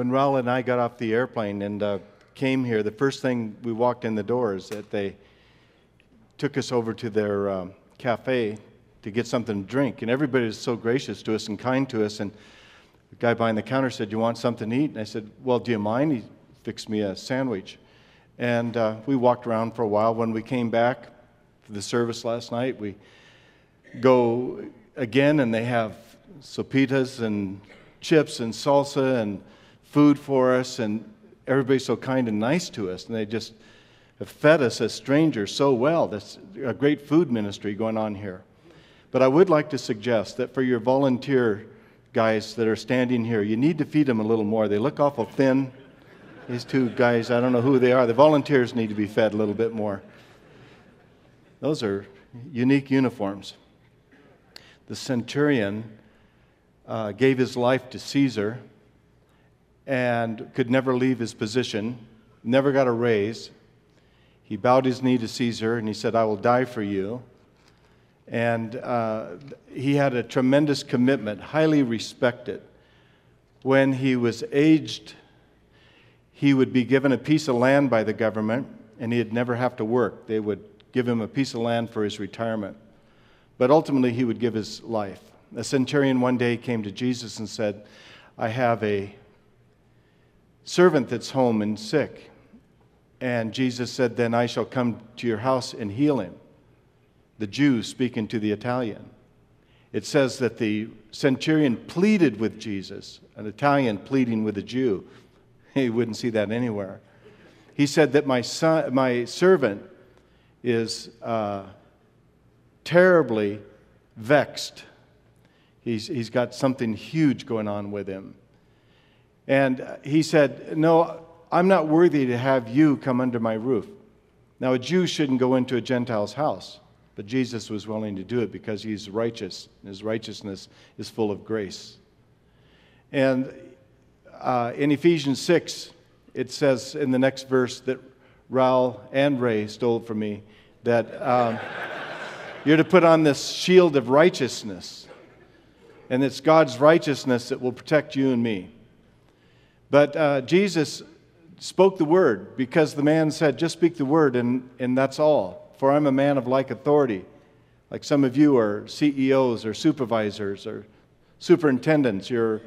when Raul and I got off the airplane and uh, came here, the first thing we walked in the door is that they took us over to their um, cafe to get something to drink. And everybody was so gracious to us and kind to us. And the guy behind the counter said, You want something to eat? And I said, Well, do you mind? He fixed me a sandwich. And uh, we walked around for a while. When we came back for the service last night, we go again and they have sopitas and chips and salsa and food for us. And everybody's so kind and nice to us. And they just have fed us as strangers so well. That's a great food ministry going on here. But I would like to suggest that for your volunteer guys that are standing here, you need to feed them a little more. They look awful thin. These two guys, I don't know who they are. The volunteers need to be fed a little bit more. Those are unique uniforms. The centurion uh, gave his life to Caesar and could never leave his position, never got a raise. He bowed his knee to Caesar and he said, I will die for you. And uh, he had a tremendous commitment, highly respected. When he was aged, he would be given a piece of land by the government, and he'd never have to work. They would give him a piece of land for his retirement. But ultimately, he would give his life. A centurion one day came to Jesus and said, I have a servant that's home and sick. And Jesus said, Then I shall come to your house and heal him the Jew speaking to the Italian. It says that the centurion pleaded with Jesus, an Italian pleading with a Jew. He wouldn't see that anywhere. He said that my, son, my servant is uh, terribly vexed. He's, he's got something huge going on with him. And he said, No, I'm not worthy to have you come under my roof. Now, a Jew shouldn't go into a Gentile's house. But Jesus was willing to do it because he's righteous. and His righteousness is full of grace. And uh, in Ephesians 6, it says in the next verse that Raul and Ray stole from me that um, you're to put on this shield of righteousness. And it's God's righteousness that will protect you and me. But uh, Jesus spoke the word because the man said, just speak the word, and, and that's all for I'm a man of like authority. Like some of you are CEOs or supervisors or superintendents, you're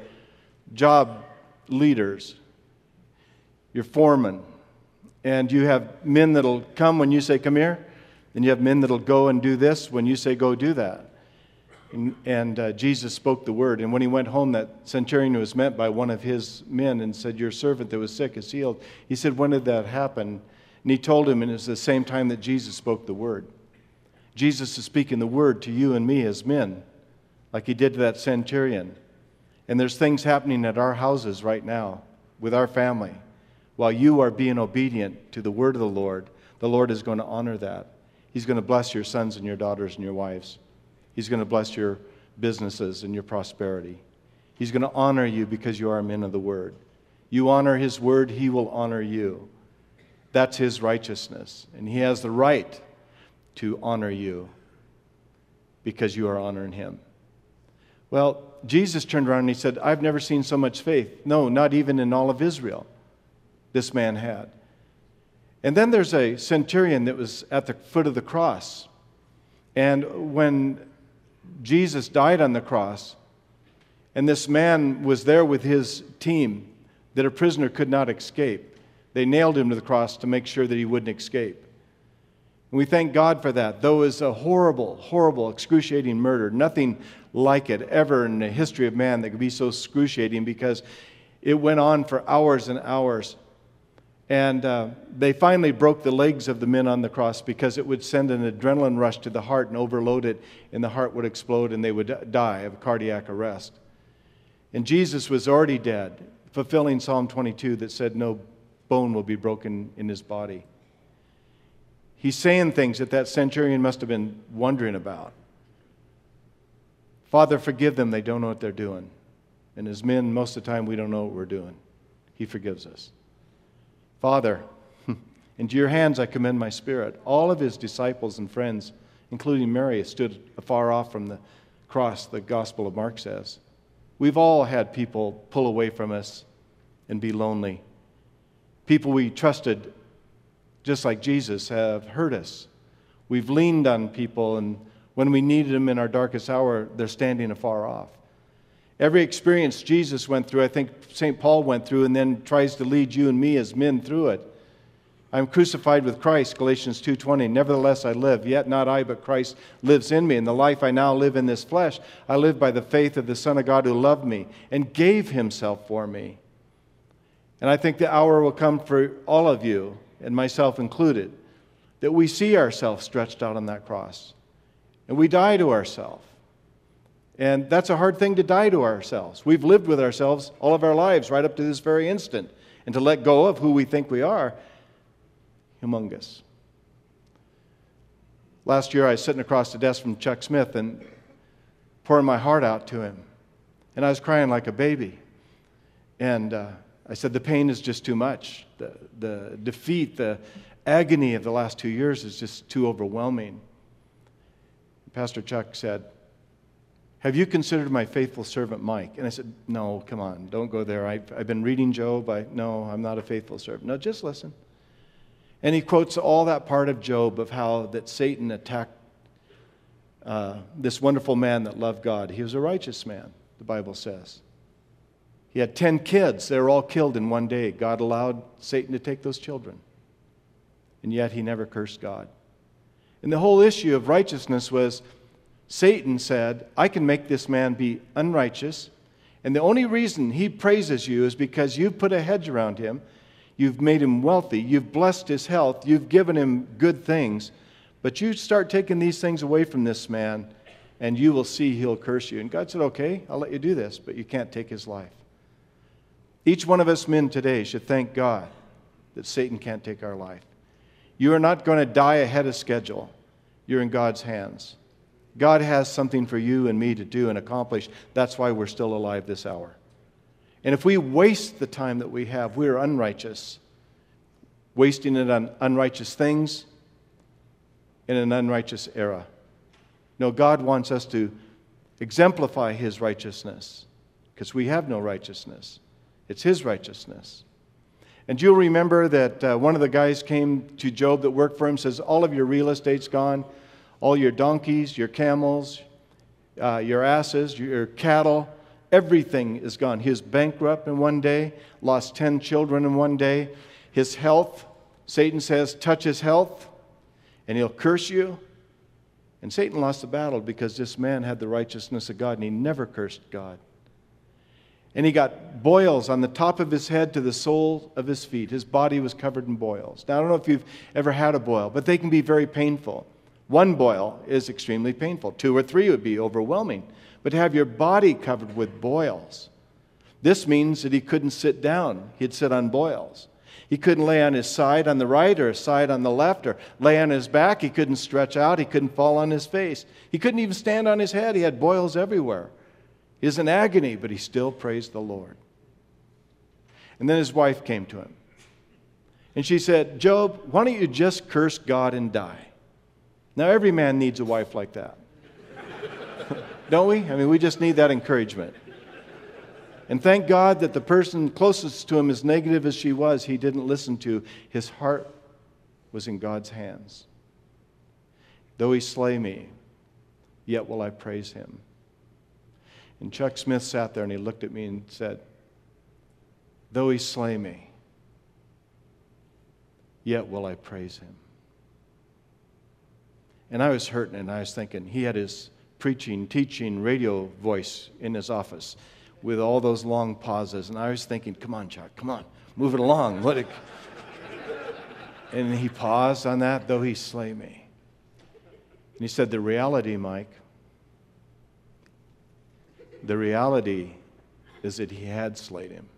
job leaders, you're foremen, and you have men that'll come when you say, Come here, and you have men that'll go and do this when you say, Go do that. And, and uh, Jesus spoke the word. And when he went home, that centurion was met by one of his men and said, Your servant that was sick is healed. He said, When did that happen? And he told him, and it's the same time that Jesus spoke the word. Jesus is speaking the word to you and me as men, like he did to that centurion. And there's things happening at our houses right now with our family. While you are being obedient to the word of the Lord, the Lord is going to honor that. He's going to bless your sons and your daughters and your wives. He's going to bless your businesses and your prosperity. He's going to honor you because you are men of the word. You honor his word, he will honor you. That's his righteousness. And he has the right to honor you because you are honoring him. Well, Jesus turned around and he said, I've never seen so much faith. No, not even in all of Israel, this man had. And then there's a centurion that was at the foot of the cross. And when Jesus died on the cross, and this man was there with his team, that a prisoner could not escape. They nailed him to the cross to make sure that he wouldn't escape. And we thank God for that. Though it was a horrible, horrible, excruciating murder, nothing like it ever in the history of man that could be so excruciating because it went on for hours and hours. And uh, they finally broke the legs of the men on the cross because it would send an adrenaline rush to the heart and overload it, and the heart would explode and they would die of cardiac arrest. And Jesus was already dead, fulfilling Psalm 22 that said, No bone will be broken in his body. He's saying things that that centurion must have been wondering about. Father, forgive them. They don't know what they're doing. And as men, most of the time, we don't know what we're doing. He forgives us. Father, into your hands I commend my spirit. All of his disciples and friends, including Mary, stood afar off from the cross, the Gospel of Mark says. We've all had people pull away from us and be lonely. People we trusted, just like Jesus, have hurt us. We've leaned on people, and when we needed them in our darkest hour, they're standing afar off. Every experience Jesus went through, I think St. Paul went through, and then tries to lead you and me as men through it. I'm crucified with Christ, Galatians 2:20. Nevertheless I live, yet not I, but Christ lives in me. And the life I now live in this flesh, I live by the faith of the Son of God who loved me and gave himself for me. And I think the hour will come for all of you, and myself included, that we see ourselves stretched out on that cross. And we die to ourselves. And that's a hard thing to die to ourselves. We've lived with ourselves all of our lives right up to this very instant. And to let go of who we think we are, humongous. Last year, I was sitting across the desk from Chuck Smith and pouring my heart out to him. And I was crying like a baby. And uh, I said, The pain is just too much. The, the defeat, the agony of the last two years is just too overwhelming. Pastor Chuck said, have you considered my faithful servant Mike? And I said, No, come on, don't go there. I've, I've been reading Job. I, no, I'm not a faithful servant. No, just listen. And he quotes all that part of Job of how that Satan attacked uh, this wonderful man that loved God. He was a righteous man, the Bible says. He had 10 kids. They were all killed in one day. God allowed Satan to take those children. And yet he never cursed God. And the whole issue of righteousness was Satan said, I can make this man be unrighteous. And the only reason he praises you is because you've put a hedge around him. You've made him wealthy. You've blessed his health. You've given him good things. But you start taking these things away from this man, and you will see he'll curse you. And God said, Okay, I'll let you do this, but you can't take his life. Each one of us men today should thank God that Satan can't take our life. You are not going to die ahead of schedule, you're in God's hands. God has something for you and me to do and accomplish. That's why we're still alive this hour. And if we waste the time that we have, we're unrighteous, wasting it on unrighteous things in an unrighteous era. No, God wants us to exemplify His righteousness because we have no righteousness. It's His righteousness. And you'll remember that uh, one of the guys came to Job that worked for him, says, All of your real estate's gone all your donkeys, your camels, uh, your asses, your cattle, everything is gone. He was bankrupt in one day, lost 10 children in one day. His health, Satan says, touch his health, and he'll curse you. And Satan lost the battle because this man had the righteousness of God, and he never cursed God. And he got boils on the top of his head to the sole of his feet. His body was covered in boils. Now, I don't know if you've ever had a boil, but they can be very painful. One boil is extremely painful. Two or three would be overwhelming. But to have your body covered with boils, this means that he couldn't sit down. He'd sit on boils. He couldn't lay on his side on the right or his side on the left or lay on his back. He couldn't stretch out. He couldn't fall on his face. He couldn't even stand on his head. He had boils everywhere. He was in agony, but he still praised the Lord. And then his wife came to him. And she said, Job, why don't you just curse God and die? Now, every man needs a wife like that. Don't we? I mean, we just need that encouragement. And thank God that the person closest to him, as negative as she was, he didn't listen to. His heart was in God's hands. Though he slay me, yet will I praise him. And Chuck Smith sat there and he looked at me and said, Though he slay me, yet will I praise him. And I was hurting, and I was thinking, he had his preaching, teaching, radio voice in his office with all those long pauses. And I was thinking, come on, Chuck, come on, move it along. Let it. and he paused on that, though he slay me. And he said, The reality, Mike, the reality is that he had slayed him,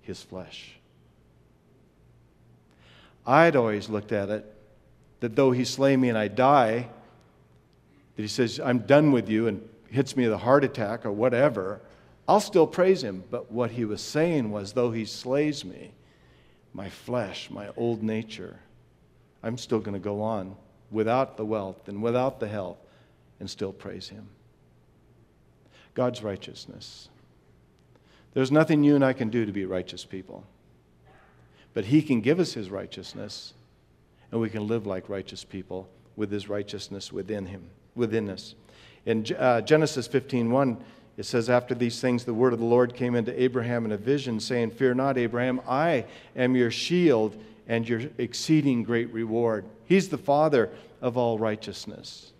his flesh. I'd always looked at it that though he slay me and I die, that he says, I'm done with you and hits me with a heart attack or whatever, I'll still praise him. But what he was saying was, though he slays me, my flesh, my old nature, I'm still going to go on without the wealth and without the health and still praise him. God's righteousness. There's nothing you and I can do to be righteous people. But He can give us His righteousness, and we can live like righteous people with His righteousness within Him, within us. In uh, Genesis 15:1, it says, After these things, the word of the Lord came into Abraham in a vision, saying, Fear not, Abraham, I am your shield and your exceeding great reward. He's the Father of all righteousness.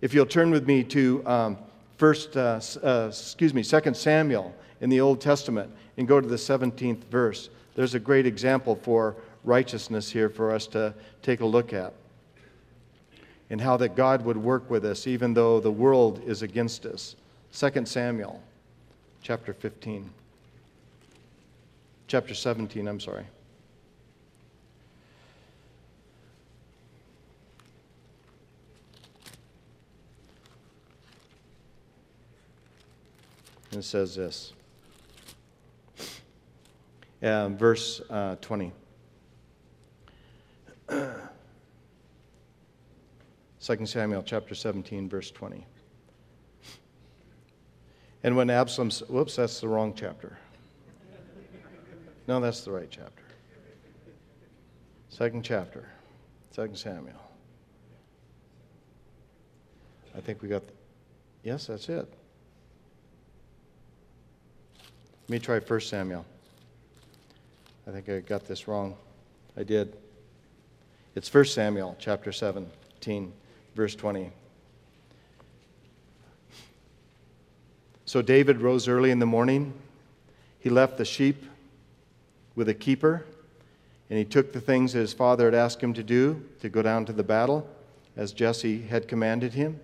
If you'll turn with me to um, first, uh, uh, excuse me, Second Samuel in the Old Testament and go to the 17th verse. There's a great example for righteousness here for us to take a look at. And how that God would work with us even though the world is against us. 2 Samuel chapter 15. Chapter 17, I'm sorry. And it says this. Um, verse uh, 20. 2 Samuel chapter 17, verse 20. And when Absalom, whoops, that's the wrong chapter. No, that's the right chapter. Second chapter, Second Samuel. I think we got, the, yes, that's it. Let me try First Samuel. I think I got this wrong. I did. It's First Samuel chapter 17, verse 20. So David rose early in the morning. He left the sheep with a keeper, and he took the things that his father had asked him to do to go down to the battle, as Jesse had commanded him.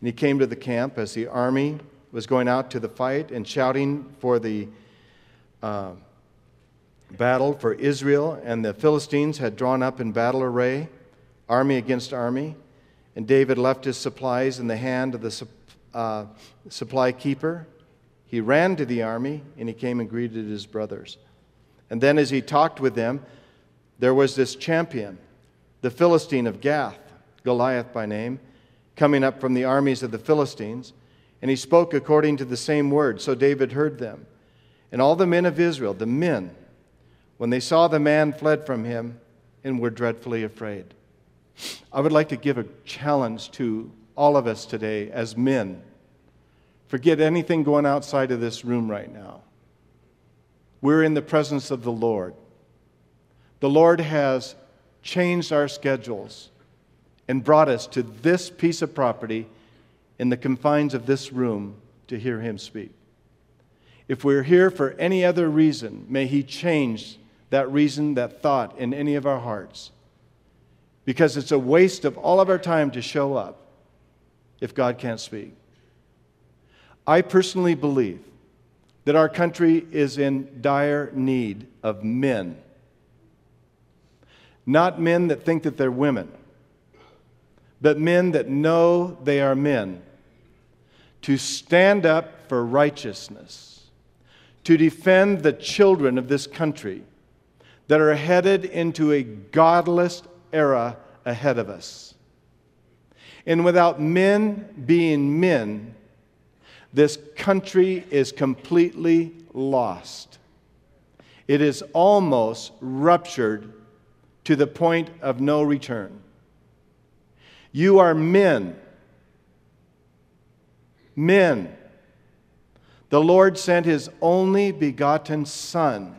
And he came to the camp as the army was going out to the fight and shouting for the uh, battle for Israel, and the Philistines had drawn up in battle array, army against army. And David left his supplies in the hand of the uh, supply keeper. He ran to the army and he came and greeted his brothers. And then, as he talked with them, there was this champion, the Philistine of Gath, Goliath by name, coming up from the armies of the Philistines. And he spoke according to the same word, so David heard them. And all the men of Israel, the men, when they saw the man, fled from him and were dreadfully afraid. I would like to give a challenge to all of us today as men. Forget anything going outside of this room right now. We're in the presence of the Lord. The Lord has changed our schedules and brought us to this piece of property in the confines of this room to hear Him speak. If we're here for any other reason, may He change that reason, that thought in any of our hearts. Because it's a waste of all of our time to show up if God can't speak. I personally believe that our country is in dire need of men. Not men that think that they're women, but men that know they are men. To stand up for righteousness, to defend the children of this country that are headed into a godless era ahead of us. And without men being men, this country is completely lost. It is almost ruptured to the point of no return. You are men. Men. The Lord sent his only begotten Son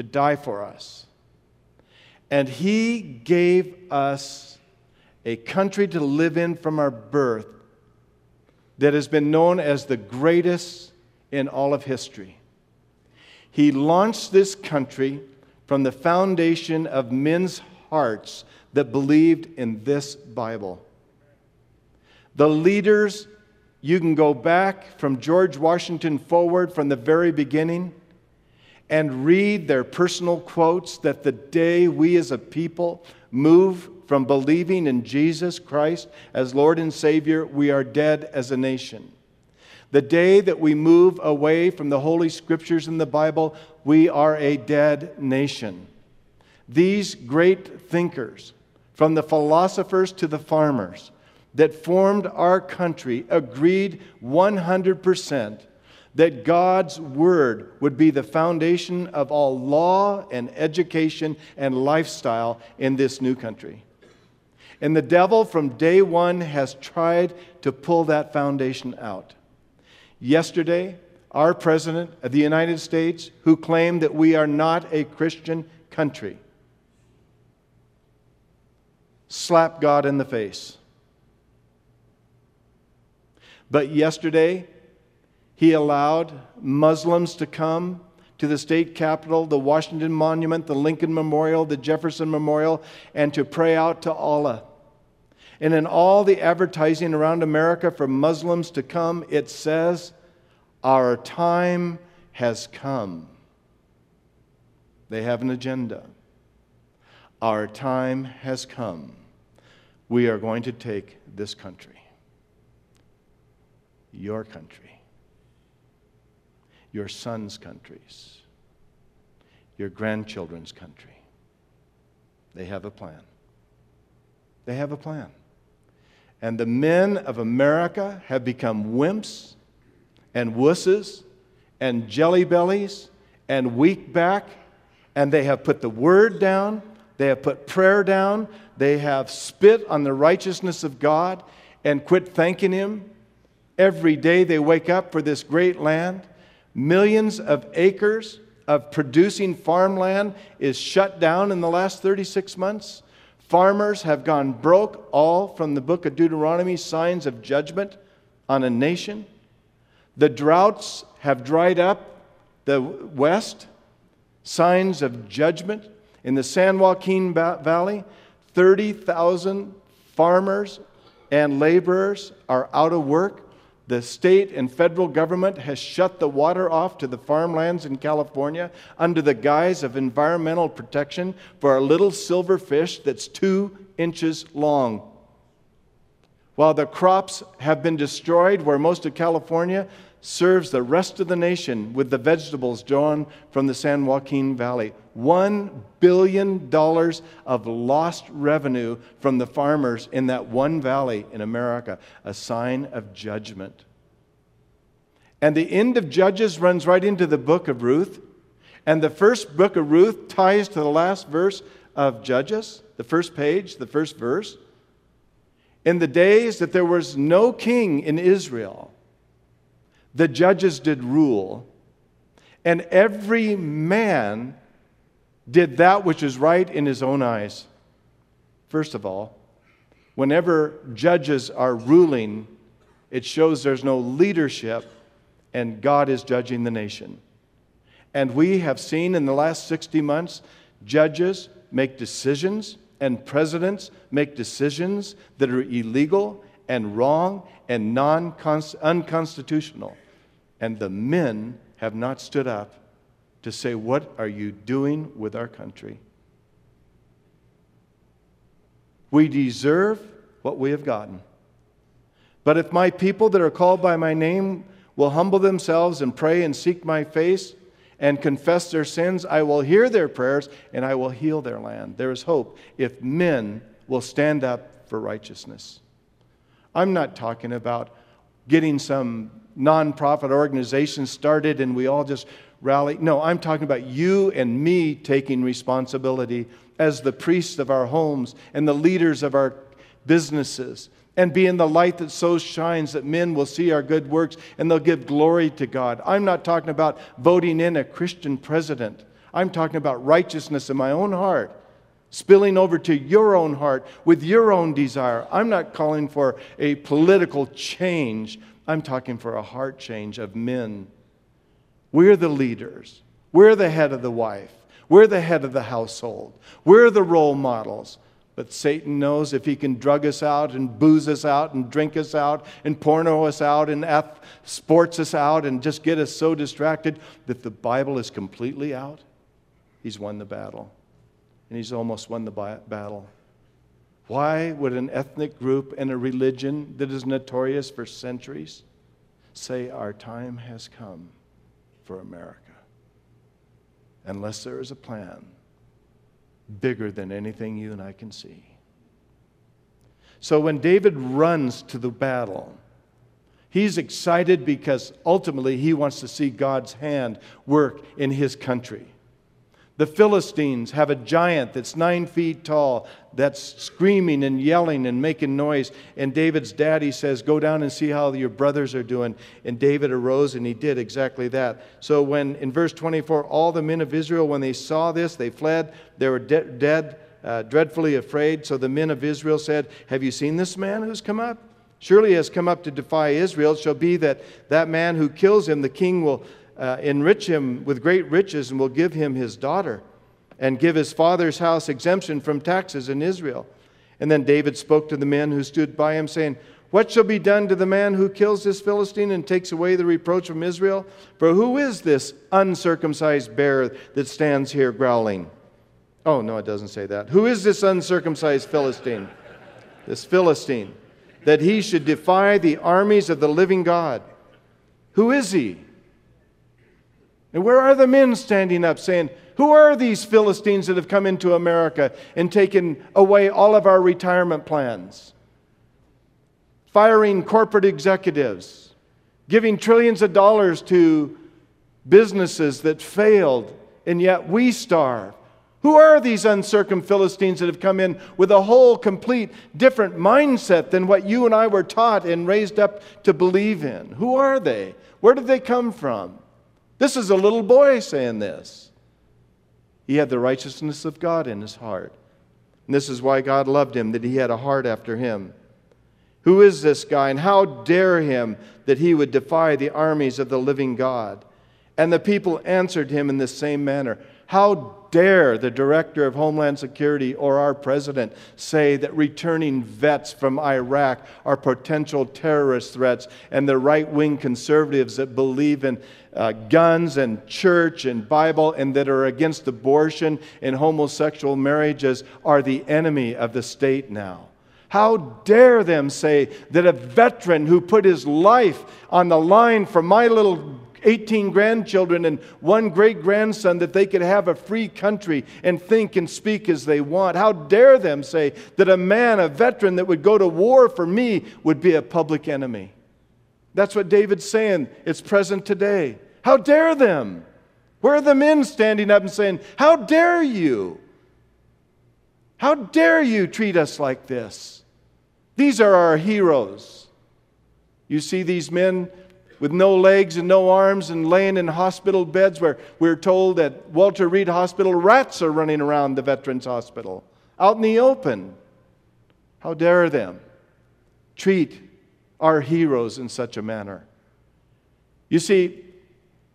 to die for us. And he gave us a country to live in from our birth that has been known as the greatest in all of history. He launched this country from the foundation of men's hearts that believed in this Bible. The leaders, you can go back from George Washington forward from the very beginning and read their personal quotes that the day we as a people move from believing in Jesus Christ as Lord and Savior, we are dead as a nation. The day that we move away from the Holy Scriptures in the Bible, we are a dead nation. These great thinkers, from the philosophers to the farmers, that formed our country agreed 100% that God's word would be the foundation of all law and education and lifestyle in this new country. And the devil from day one has tried to pull that foundation out. Yesterday, our President of the United States, who claimed that we are not a Christian country, slapped God in the face. But yesterday, he allowed Muslims to come to the state capitol, the Washington Monument, the Lincoln Memorial, the Jefferson Memorial, and to pray out to Allah. And in all the advertising around America for Muslims to come, it says, Our time has come. They have an agenda. Our time has come. We are going to take this country, your country, your son's countries, your grandchildren's country. They have a plan. They have a plan. And the men of America have become wimps and wusses and jelly bellies and weak back, and they have put the word down, they have put prayer down, they have spit on the righteousness of God and quit thanking Him. Every day they wake up for this great land. Millions of acres of producing farmland is shut down in the last 36 months. Farmers have gone broke, all from the book of Deuteronomy, signs of judgment on a nation. The droughts have dried up the west, signs of judgment. In the San Joaquin Valley, 30,000 farmers and laborers are out of work the state and federal government has shut the water off to the farmlands in California under the guise of environmental protection for a little silver fish that's two inches long. While the crops have been destroyed, where most of California serves the rest of the nation with the vegetables drawn from the San Joaquin Valley. $1 billion of lost revenue from the farmers in that one valley in America, a sign of judgment. And the end of Judges runs right into the book of Ruth. And the first book of Ruth ties to the last verse of Judges, the first page, the first verse. In the days that there was no king in Israel, the judges did rule, and every man did that which is right in his own eyes. First of all, whenever judges are ruling, it shows there's no leadership and God is judging the nation. And we have seen in the last 60 months judges make decisions and presidents make decisions that are illegal and wrong and non unconstitutional. And the men have not stood up to say, What are you doing with our country? We deserve what we have gotten. But if my people that are called by my name will humble themselves and pray and seek my face and confess their sins, I will hear their prayers and I will heal their land. There is hope if men will stand up for righteousness. I'm not talking about getting some nonprofit organization started and we all just rally. No, I'm talking about you and me taking responsibility as the priests of our homes and the leaders of our businesses and being the light that so shines that men will see our good works and they'll give glory to God. I'm not talking about voting in a Christian president. I'm talking about righteousness in my own heart spilling over to your own heart with your own desire. I'm not calling for a political change, I'm talking for a heart change of men. We're the leaders, we're the head of the wife, we're the head of the household, we're the role models. But Satan knows if he can drug us out and booze us out and drink us out and porno us out and F sports us out and just get us so distracted that the Bible is completely out, he's won the battle and he's almost won the battle. Why would an ethnic group and a religion that is notorious for centuries say, Our time has come for America? Unless there is a plan bigger than anything you and I can see. So when David runs to the battle, He's excited because ultimately he wants to see God's hand work in his country. The Philistines have a giant that's nine feet tall that's screaming and yelling and making noise. And David's daddy says, Go down and see how your brothers are doing. And David arose and he did exactly that. So, when in verse 24, all the men of Israel, when they saw this, they fled. They were de- dead, uh, dreadfully afraid. So the men of Israel said, Have you seen this man who's come up? Surely he has come up to defy Israel. It shall be that that man who kills him, the king will uh, enrich him with great riches and will give him his daughter and give his father's house exemption from taxes in Israel. And then David spoke to the men who stood by him, saying, What shall be done to the man who kills this Philistine and takes away the reproach from Israel? For who is this uncircumcised bear that stands here growling? Oh, no, it doesn't say that. Who is this uncircumcised Philistine? This Philistine, that he should defy the armies of the living God. Who is he? And where are the men standing up saying, Who are these Philistines that have come into America and taken away all of our retirement plans? Firing corporate executives, giving trillions of dollars to businesses that failed, and yet we starve. Who are these uncircumcised Philistines that have come in with a whole complete different mindset than what you and I were taught and raised up to believe in? Who are they? Where did they come from? This is a little boy saying this. He had the righteousness of God in his heart. And this is why God loved him, that he had a heart after him. Who is this guy, and how dare him that he would defy the armies of the living God? And the people answered him in the same manner How dare the director of Homeland Security or our president say that returning vets from Iraq are potential terrorist threats and the right wing conservatives that believe in uh, guns and church and Bible and that are against abortion and homosexual marriages are the enemy of the state now? How dare them say that a veteran who put his life on the line for my little 18 grandchildren and one great grandson that they could have a free country and think and speak as they want. How dare them say that a man, a veteran that would go to war for me, would be a public enemy? That's what David's saying. It's present today. How dare them? Where are the men standing up and saying, How dare you? How dare you treat us like this? These are our heroes. You see these men with no legs and no arms and laying in hospital beds where we're told at Walter Reed Hospital rats are running around the Veterans Hospital out in the open. How dare them treat our heroes in such a manner? You see,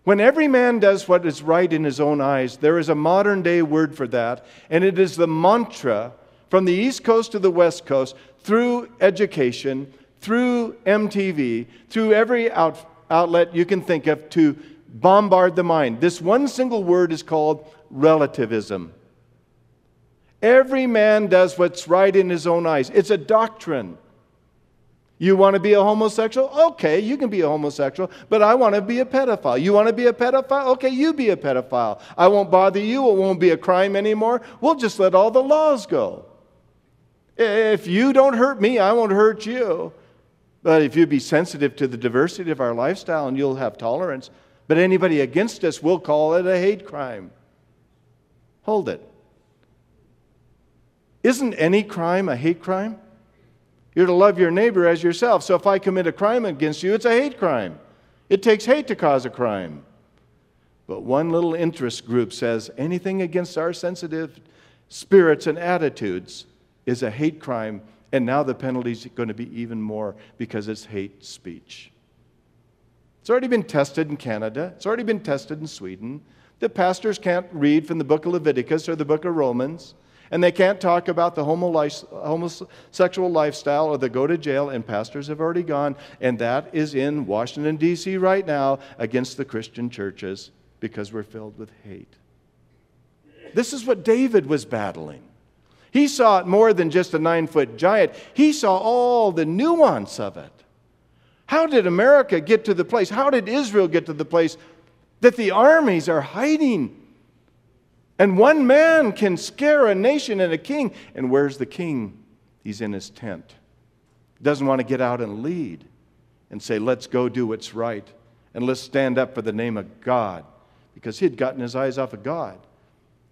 when every man does what is right in his own eyes, there is a modern day word for that, and it is the mantra from the East Coast to the West Coast through education, through MTV, through every out, outlet you can think of to bombard the mind. This one single word is called relativism. Every man does what's right in his own eyes. It's a doctrine. You want to be a homosexual? Okay, you can be a homosexual, but I want to be a pedophile. You want to be a pedophile? Okay, you be a pedophile. I won't bother you. It won't be a crime anymore. We'll just let all the laws go. If you don't hurt me, I won't hurt you. But if you be sensitive to the diversity of our lifestyle and you'll have tolerance, but anybody against us, we'll call it a hate crime. Hold it. Isn't any crime a hate crime? You're to love your neighbor as yourself. So if I commit a crime against you, it's a hate crime. It takes hate to cause a crime. But one little interest group says anything against our sensitive spirits and attitudes is a hate crime and now the penalty is going to be even more because it's hate speech. It's already been tested in Canada, it's already been tested in Sweden. The pastors can't read from the book of Leviticus or the book of Romans, and they can't talk about the homosexual lifestyle or they go to jail, and pastors have already gone, and that is in Washington, D.C. right now against the Christian churches because we're filled with hate. This is what David was battling. He saw it more than just a nine foot giant, he saw all the nuance of it. How did America get to the place? How did Israel get to the place that the armies are hiding? And one man can scare a nation and a king. And where's the king? He's in his tent. Doesn't want to get out and lead. and say, Let's go do what's right, and let's stand up for the name of God, because he had gotten his eyes off of God,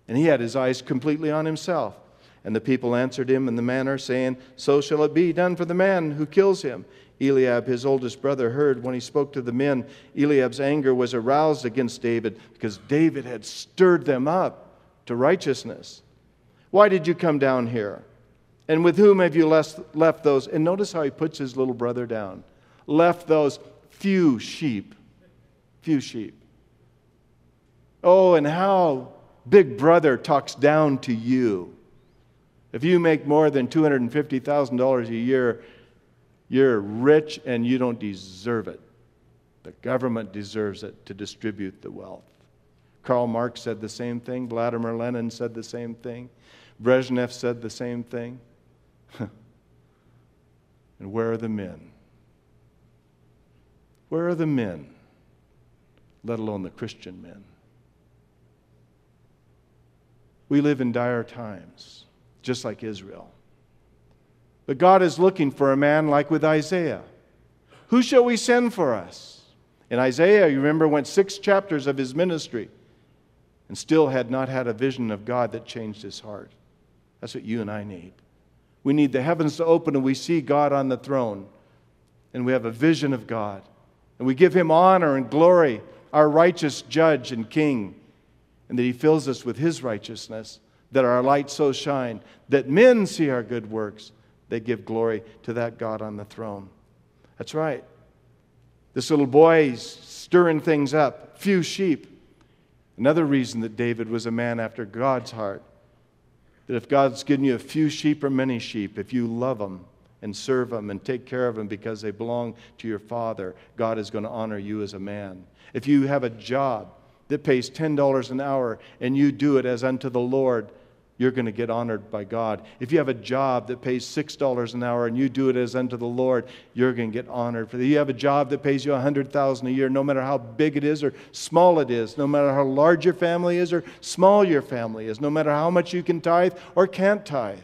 and he had his eyes completely on himself. And the people answered him in the manner, saying, So shall it be done for the man who kills him. Eliab, his oldest brother, heard when he spoke to the men. Eliab's anger was aroused against David because David had stirred them up to righteousness. Why did you come down here? And with whom have you left those? And notice how he puts his little brother down. Left those few sheep. Few sheep. Oh, and how Big Brother talks down to you. If you make more than $250,000 a year, you're rich and you don't deserve it. The government deserves it to distribute the wealth. Karl Marx said the same thing. Vladimir Lenin said the same thing. Brezhnev said the same thing. and where are the men? Where are the men, let alone the Christian men? We live in dire times, just like Israel. But God is looking for a man like with Isaiah. Who shall we send for us? And Isaiah, you remember, went six chapters of his ministry and still had not had a vision of God that changed his heart. That's what you and I need. We need the heavens to open and we see God on the throne and we have a vision of God and we give him honor and glory, our righteous judge and king, and that he fills us with his righteousness, that our light so shine that men see our good works they give glory to that God on the throne. That's right. This little boy is stirring things up, few sheep. Another reason that David was a man after God's heart. That if God's given you a few sheep or many sheep, if you love them and serve them and take care of them because they belong to your Father, God is going to honor you as a man. If you have a job that pays $10 an hour and you do it as unto the Lord, you're going to get honored by God. If you have a job that pays $6 an hour and you do it as unto the Lord, you're going to get honored. If you have a job that pays you 100,000 a year, no matter how big it is or small it is, no matter how large your family is or small your family is, no matter how much you can tithe or can't tithe,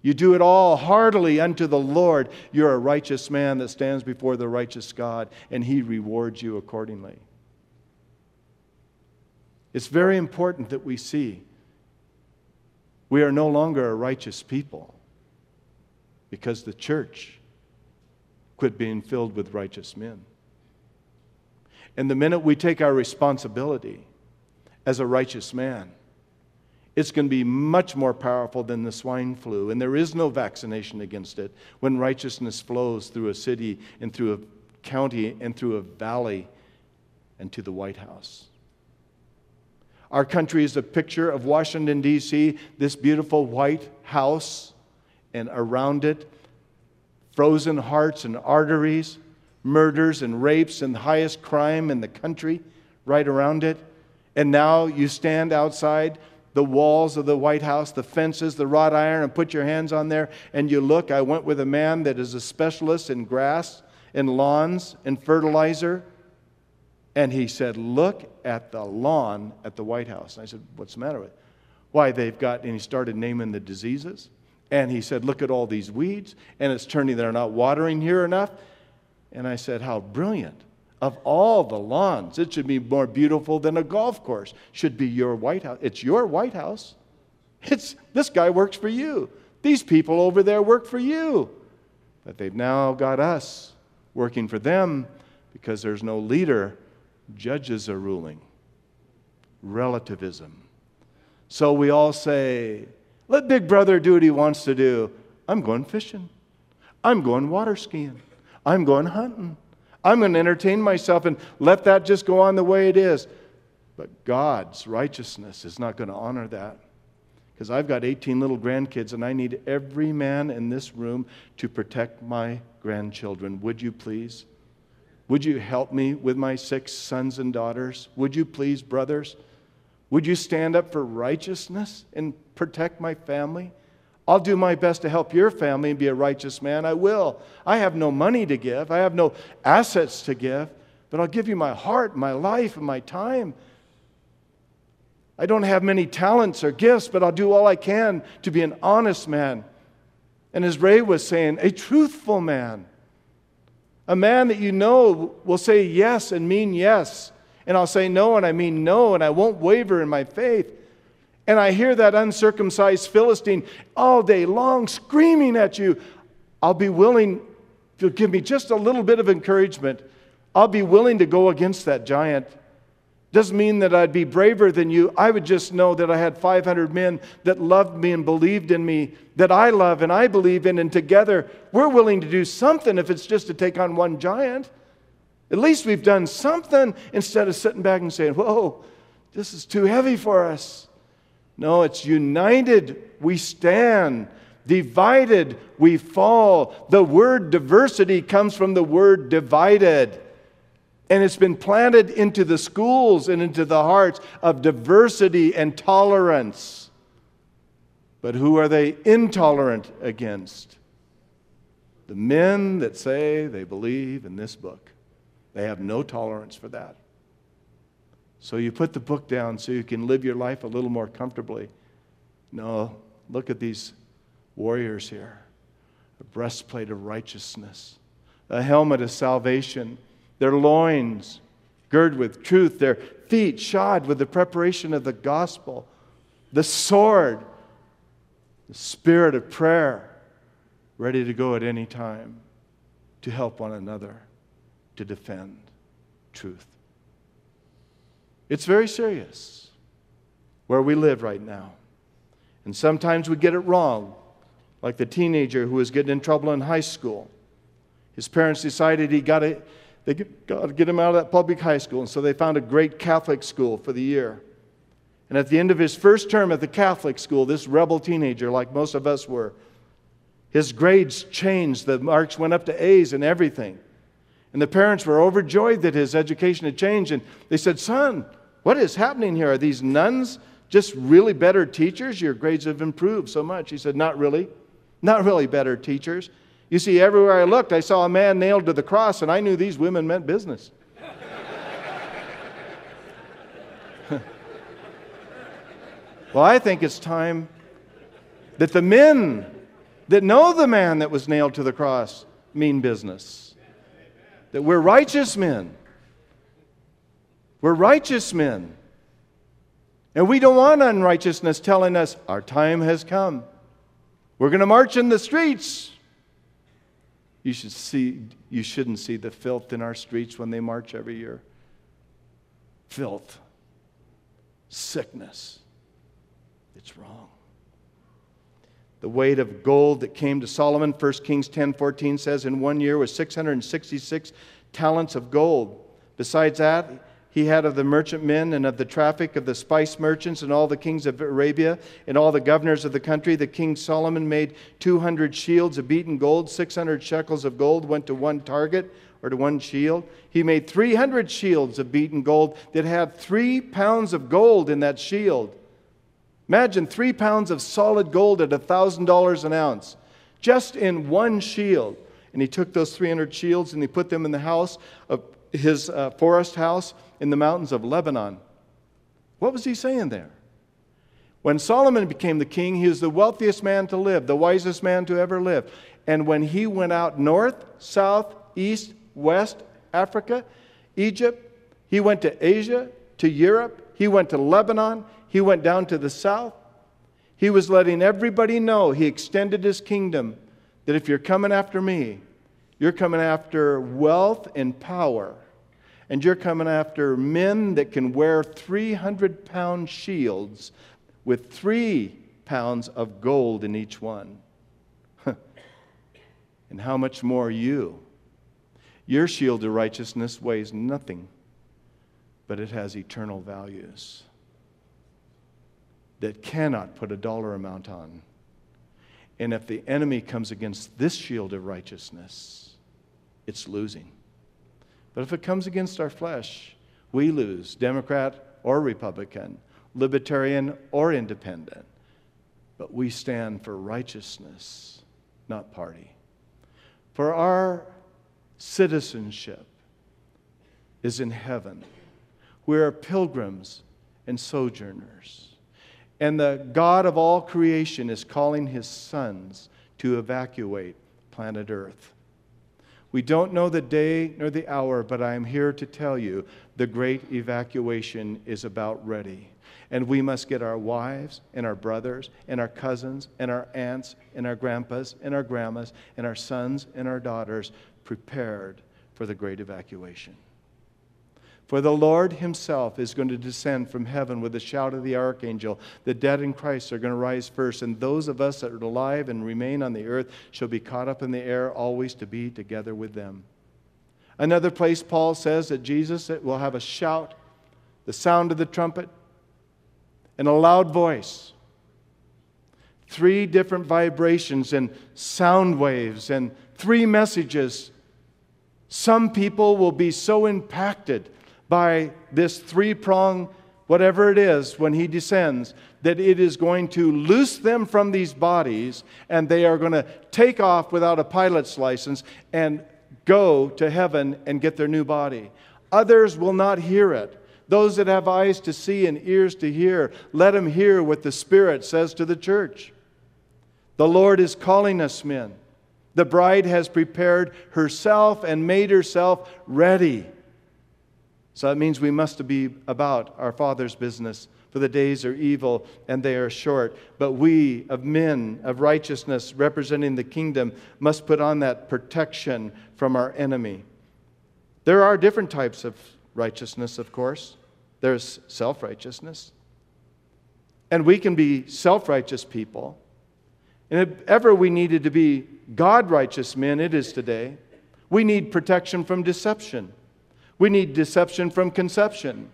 you do it all heartily unto the Lord. You're a righteous man that stands before the righteous God, and He rewards you accordingly. It's very important that we see we are no longer a righteous people because the church quit being filled with righteous men. And the minute we take our responsibility as a righteous man, it's going to be much more powerful than the swine flu. And there is no vaccination against it when righteousness flows through a city and through a county and through a valley and to the White House. Our country is a picture of Washington, D.C., this beautiful white house, and around it, frozen hearts and arteries, murders and rapes, and the highest crime in the country right around it. And now you stand outside the walls of the White House, the fences, the wrought iron, and put your hands on there and you look. I went with a man that is a specialist in grass and lawns and fertilizer and he said, Look at the lawn at the White House. And I said, What's the matter with it? Why, they've got, and he started naming the diseases. And he said, Look at all these weeds, and it's turning, they're not watering here enough. And I said, How brilliant. Of all the lawns, it should be more beautiful than a golf course. Should be your White House. It's your White House. It's, this guy works for you. These people over there work for you. But they've now got us working for them because there's no leader Judges are ruling. Relativism. So we all say, let Big Brother do what he wants to do. I'm going fishing. I'm going water skiing. I'm going hunting. I'm going to entertain myself and let that just go on the way it is. But God's righteousness is not going to honor that. Because I've got 18 little grandkids and I need every man in this room to protect my grandchildren. Would you please? Would you help me with my six sons and daughters? Would you please, brothers? Would you stand up for righteousness and protect my family? I'll do my best to help your family and be a righteous man. I will. I have no money to give, I have no assets to give, but I'll give you my heart, my life, and my time. I don't have many talents or gifts, but I'll do all I can to be an honest man. And as Ray was saying, a truthful man. A man that you know will say yes and mean yes. And I'll say no and I mean no, and I won't waver in my faith. And I hear that uncircumcised Philistine all day long screaming at you. I'll be willing, if you'll give me just a little bit of encouragement, I'll be willing to go against that giant. Doesn't mean that I'd be braver than you. I would just know that I had 500 men that loved me and believed in me, that I love and I believe in, and together we're willing to do something if it's just to take on one giant. At least we've done something instead of sitting back and saying, Whoa, this is too heavy for us. No, it's united we stand, divided we fall. The word diversity comes from the word divided. And it's been planted into the schools and into the hearts of diversity and tolerance. But who are they intolerant against? The men that say they believe in this book. They have no tolerance for that. So you put the book down so you can live your life a little more comfortably. No, look at these warriors here a breastplate of righteousness, a helmet of salvation their loins girded with truth, their feet shod with the preparation of the gospel, the sword, the spirit of prayer, ready to go at any time to help one another to defend truth. It's very serious where we live right now. And sometimes we get it wrong, like the teenager who was getting in trouble in high school. His parents decided he got to they got to get him out of that public high school. And so they found a great Catholic school for the year. And at the end of his first term at the Catholic school, this rebel teenager, like most of us were, his grades changed. The marks went up to A's and everything. And the parents were overjoyed that his education had changed. And they said, Son, what is happening here? Are these nuns just really better teachers? Your grades have improved so much. He said, Not really. Not really better teachers. You see, everywhere I looked, I saw a man nailed to the cross, and I knew these women meant business. well, I think it's time that the men that know the man that was nailed to the cross mean business. That we're righteous men. We're righteous men. And we don't want unrighteousness telling us our time has come. We're going to march in the streets. You, should see, you shouldn't see the filth in our streets when they march every year. Filth, sickness. It's wrong. The weight of gold that came to Solomon, 1 Kings 10 14 says, in one year was 666 talents of gold. Besides that, he had of the merchantmen and of the traffic of the spice merchants and all the kings of Arabia and all the governors of the country. The king Solomon made 200 shields of beaten gold, 600 shekels of gold went to one target or to one shield. He made 300 shields of beaten gold that had three pounds of gold in that shield. Imagine three pounds of solid gold at $1,000 an ounce, just in one shield. And he took those 300 shields and he put them in the house of his uh, forest house in the mountains of Lebanon. What was he saying there? When Solomon became the king, he was the wealthiest man to live, the wisest man to ever live. And when he went out north, south, east, west, Africa, Egypt, he went to Asia, to Europe, he went to Lebanon, he went down to the south. He was letting everybody know he extended his kingdom that if you're coming after me, you're coming after wealth and power and you're coming after men that can wear 300 pound shields with three pounds of gold in each one. and how much more you? Your shield of righteousness weighs nothing, but it has eternal values that cannot put a dollar amount on. And if the enemy comes against this shield of righteousness, it's losing. But if it comes against our flesh, we lose, Democrat or Republican, libertarian or independent. But we stand for righteousness, not party. For our citizenship is in heaven. We are pilgrims and sojourners. And the God of all creation is calling his sons to evacuate planet Earth. We don't know the day nor the hour, but I am here to tell you the great evacuation is about ready. And we must get our wives and our brothers and our cousins and our aunts and our grandpas and our grandmas and our sons and our daughters prepared for the great evacuation. For the Lord himself is going to descend from heaven with the shout of the archangel. The dead in Christ are going to rise first, and those of us that are alive and remain on the earth shall be caught up in the air, always to be together with them. Another place, Paul says that Jesus will have a shout, the sound of the trumpet, and a loud voice. Three different vibrations and sound waves, and three messages. Some people will be so impacted by this three prong, whatever it is, when he descends, that it is going to loose them from these bodies and they are going to take off without a pilot's license and go to heaven and get their new body. Others will not hear it. Those that have eyes to see and ears to hear, let them hear what the Spirit says to the church. The Lord is calling us men. The bride has prepared herself and made herself ready. So that means we must be about our Father's business, for the days are evil and they are short. But we, of men of righteousness representing the kingdom, must put on that protection from our enemy. There are different types of righteousness, of course. There's self righteousness. And we can be self righteous people. And if ever we needed to be God righteous men, it is today. We need protection from deception. We need deception from conception.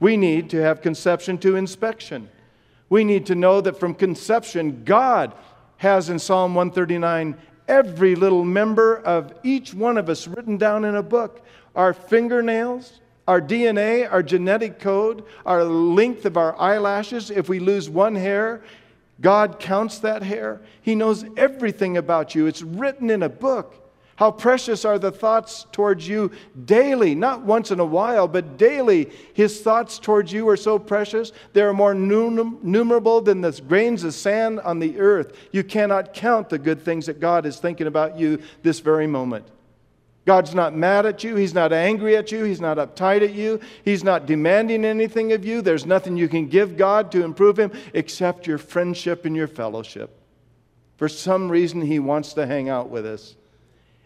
We need to have conception to inspection. We need to know that from conception, God has in Psalm 139 every little member of each one of us written down in a book. Our fingernails, our DNA, our genetic code, our length of our eyelashes. If we lose one hair, God counts that hair. He knows everything about you. It's written in a book. How precious are the thoughts towards you daily, not once in a while, but daily. His thoughts towards you are so precious. They are more numerable than the grains of sand on the earth. You cannot count the good things that God is thinking about you this very moment. God's not mad at you. He's not angry at you. He's not uptight at you. He's not demanding anything of you. There's nothing you can give God to improve Him except your friendship and your fellowship. For some reason, He wants to hang out with us.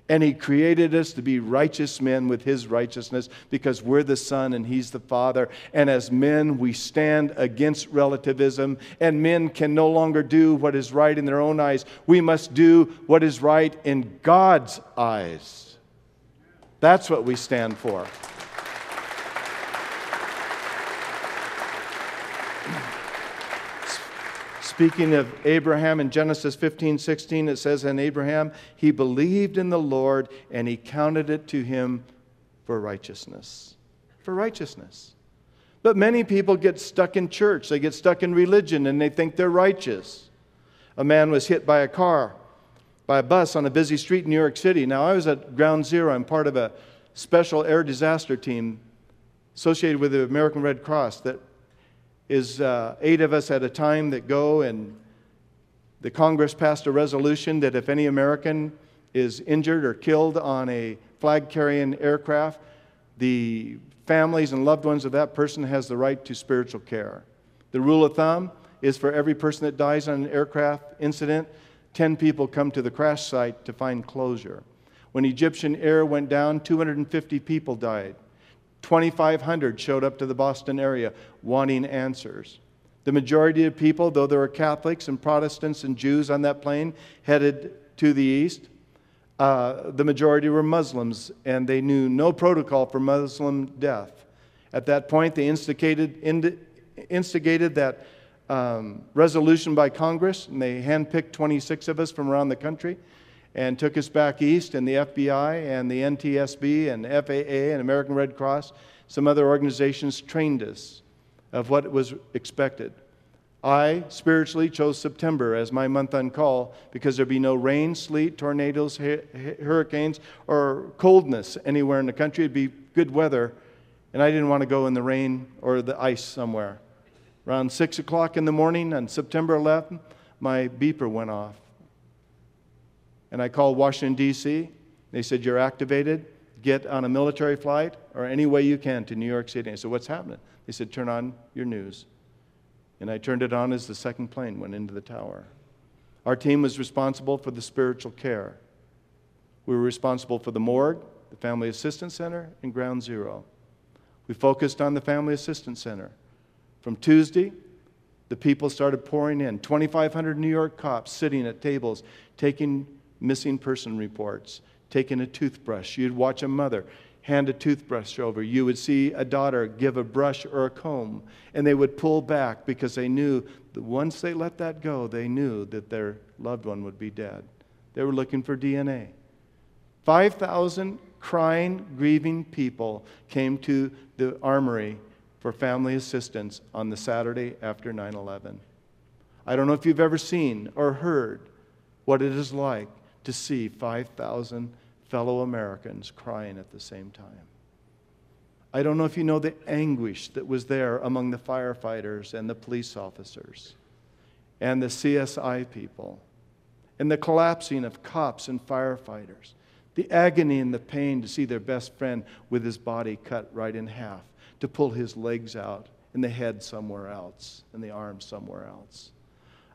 And he created us to be righteous men with his righteousness because we're the Son and he's the Father. And as men, we stand against relativism, and men can no longer do what is right in their own eyes. We must do what is right in God's eyes. That's what we stand for. Speaking of Abraham in Genesis 15, 16, it says, And Abraham, he believed in the Lord, and he counted it to him for righteousness. For righteousness. But many people get stuck in church, they get stuck in religion, and they think they're righteous. A man was hit by a car, by a bus on a busy street in New York City. Now, I was at ground zero. I'm part of a special air disaster team associated with the American Red Cross that is uh, eight of us at a time that go, and the Congress passed a resolution that if any American is injured or killed on a flag carrying aircraft, the families and loved ones of that person has the right to spiritual care. The rule of thumb is for every person that dies on an aircraft incident, 10 people come to the crash site to find closure. When Egyptian Air went down, 250 people died. 2,500 showed up to the Boston area wanting answers. The majority of people, though there were Catholics and Protestants and Jews on that plane headed to the east, uh, the majority were Muslims, and they knew no protocol for Muslim death. At that point, they instigated, instigated that um, resolution by Congress, and they handpicked 26 of us from around the country and took us back east, and the FBI and the NTSB and FAA and American Red Cross, some other organizations trained us of what was expected. I spiritually chose September as my month on call because there'd be no rain, sleet, tornadoes, hurricanes, or coldness anywhere in the country. It'd be good weather, and I didn't want to go in the rain or the ice somewhere. Around 6 o'clock in the morning on September 11th, my beeper went off and I called Washington, D.C., They said, You're activated. Get on a military flight or any way you can to New York City. I said, What's happening? They said, Turn on your news. And I turned it on as the second plane went into the tower. Our team was responsible for the spiritual care. We were responsible for the morgue, the Family Assistance Center, and Ground Zero. We focused on the Family Assistance Center. From Tuesday, the people started pouring in 2,500 New York cops sitting at tables taking missing person reports, taking a toothbrush. You'd watch a mother hand a toothbrush over. You would see a daughter give a brush or a comb, and they would pull back because they knew that once they let that go, they knew that their loved one would be dead. They were looking for DNA. 5,000 crying, grieving people came to the armory for family assistance on the Saturday after 9 11. I don't know if you've ever seen or heard what it is like to see 5,000 fellow Americans crying at the same time. I don't know if you know the anguish that was there among the firefighters and the police officers and the CSI people and the collapsing of cops and firefighters, the agony and the pain to see their best friend with his body cut right in half, to pull his legs out and the head somewhere else and the arms somewhere else.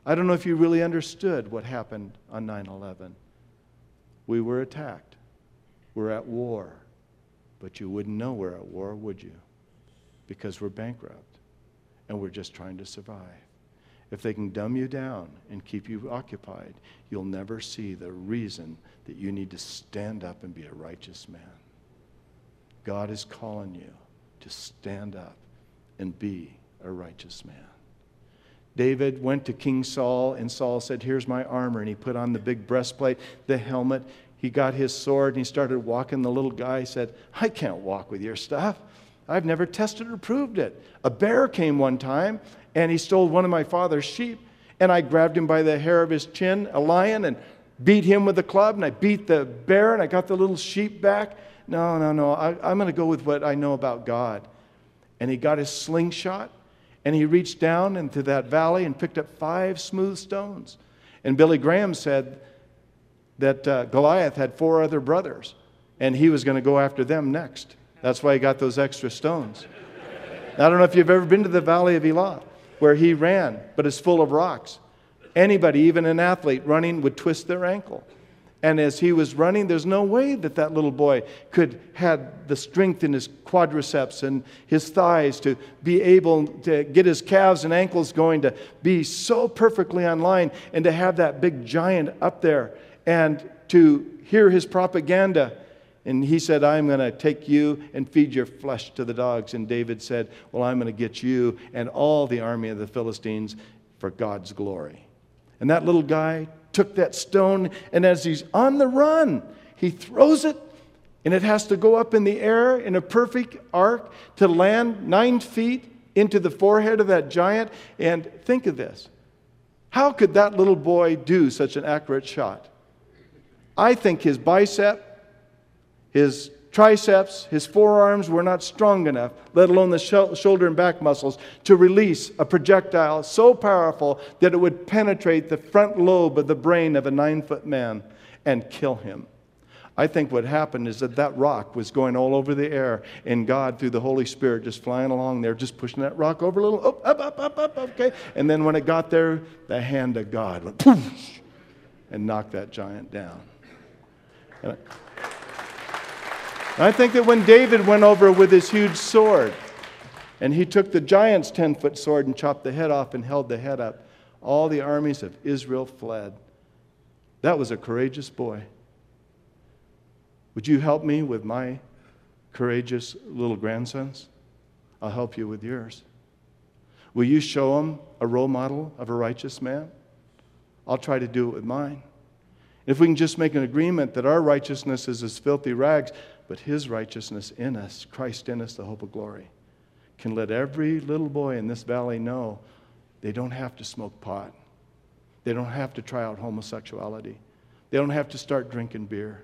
I don't know if you really understood what happened on 9 11. We were attacked. We're at war. But you wouldn't know we're at war, would you? Because we're bankrupt and we're just trying to survive. If they can dumb you down and keep you occupied, you'll never see the reason that you need to stand up and be a righteous man. God is calling you to stand up and be a righteous man. David went to King Saul, and Saul said, Here's my armor. And he put on the big breastplate, the helmet, he got his sword and he started walking. The little guy said, I can't walk with your stuff. I've never tested or proved it. A bear came one time and he stole one of my father's sheep. And I grabbed him by the hair of his chin, a lion, and beat him with a club. And I beat the bear and I got the little sheep back. No, no, no. I, I'm going to go with what I know about God. And he got his slingshot and he reached down into that valley and picked up five smooth stones. And Billy Graham said, that uh, Goliath had four other brothers, and he was going to go after them next. That's why he got those extra stones. I don't know if you've ever been to the Valley of Elah, where he ran, but it's full of rocks. Anybody, even an athlete running, would twist their ankle. And as he was running, there's no way that that little boy could had the strength in his quadriceps and his thighs to be able to get his calves and ankles going to be so perfectly on line and to have that big giant up there and to hear his propaganda. And he said, I'm going to take you and feed your flesh to the dogs. And David said, Well, I'm going to get you and all the army of the Philistines for God's glory. And that little guy took that stone, and as he's on the run, he throws it, and it has to go up in the air in a perfect arc to land nine feet into the forehead of that giant. And think of this how could that little boy do such an accurate shot? I think his bicep, his triceps, his forearms were not strong enough, let alone the shoulder and back muscles, to release a projectile so powerful that it would penetrate the front lobe of the brain of a nine foot man and kill him. I think what happened is that that rock was going all over the air, and God, through the Holy Spirit, just flying along there, just pushing that rock over a little, up, up, up, up, up, okay? And then when it got there, the hand of God went poof and knocked that giant down. I think that when David went over with his huge sword, and he took the giant's 10 foot sword and chopped the head off and held the head up, all the armies of Israel fled. That was a courageous boy. Would you help me with my courageous little grandsons? I'll help you with yours. Will you show them a role model of a righteous man? I'll try to do it with mine. If we can just make an agreement that our righteousness is as filthy rags, but his righteousness in us, Christ in us, the hope of glory, can let every little boy in this valley know they don't have to smoke pot. They don't have to try out homosexuality. They don't have to start drinking beer.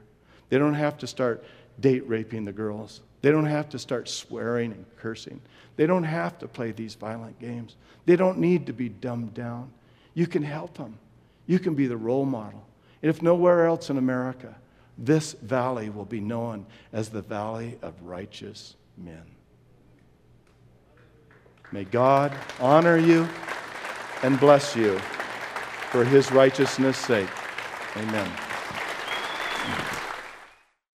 They don't have to start date raping the girls. They don't have to start swearing and cursing. They don't have to play these violent games. They don't need to be dumbed down. You can help them. You can be the role model. And if nowhere else in America, this valley will be known as the valley of righteous men. May God honor you and bless you for his righteousness' sake. Amen.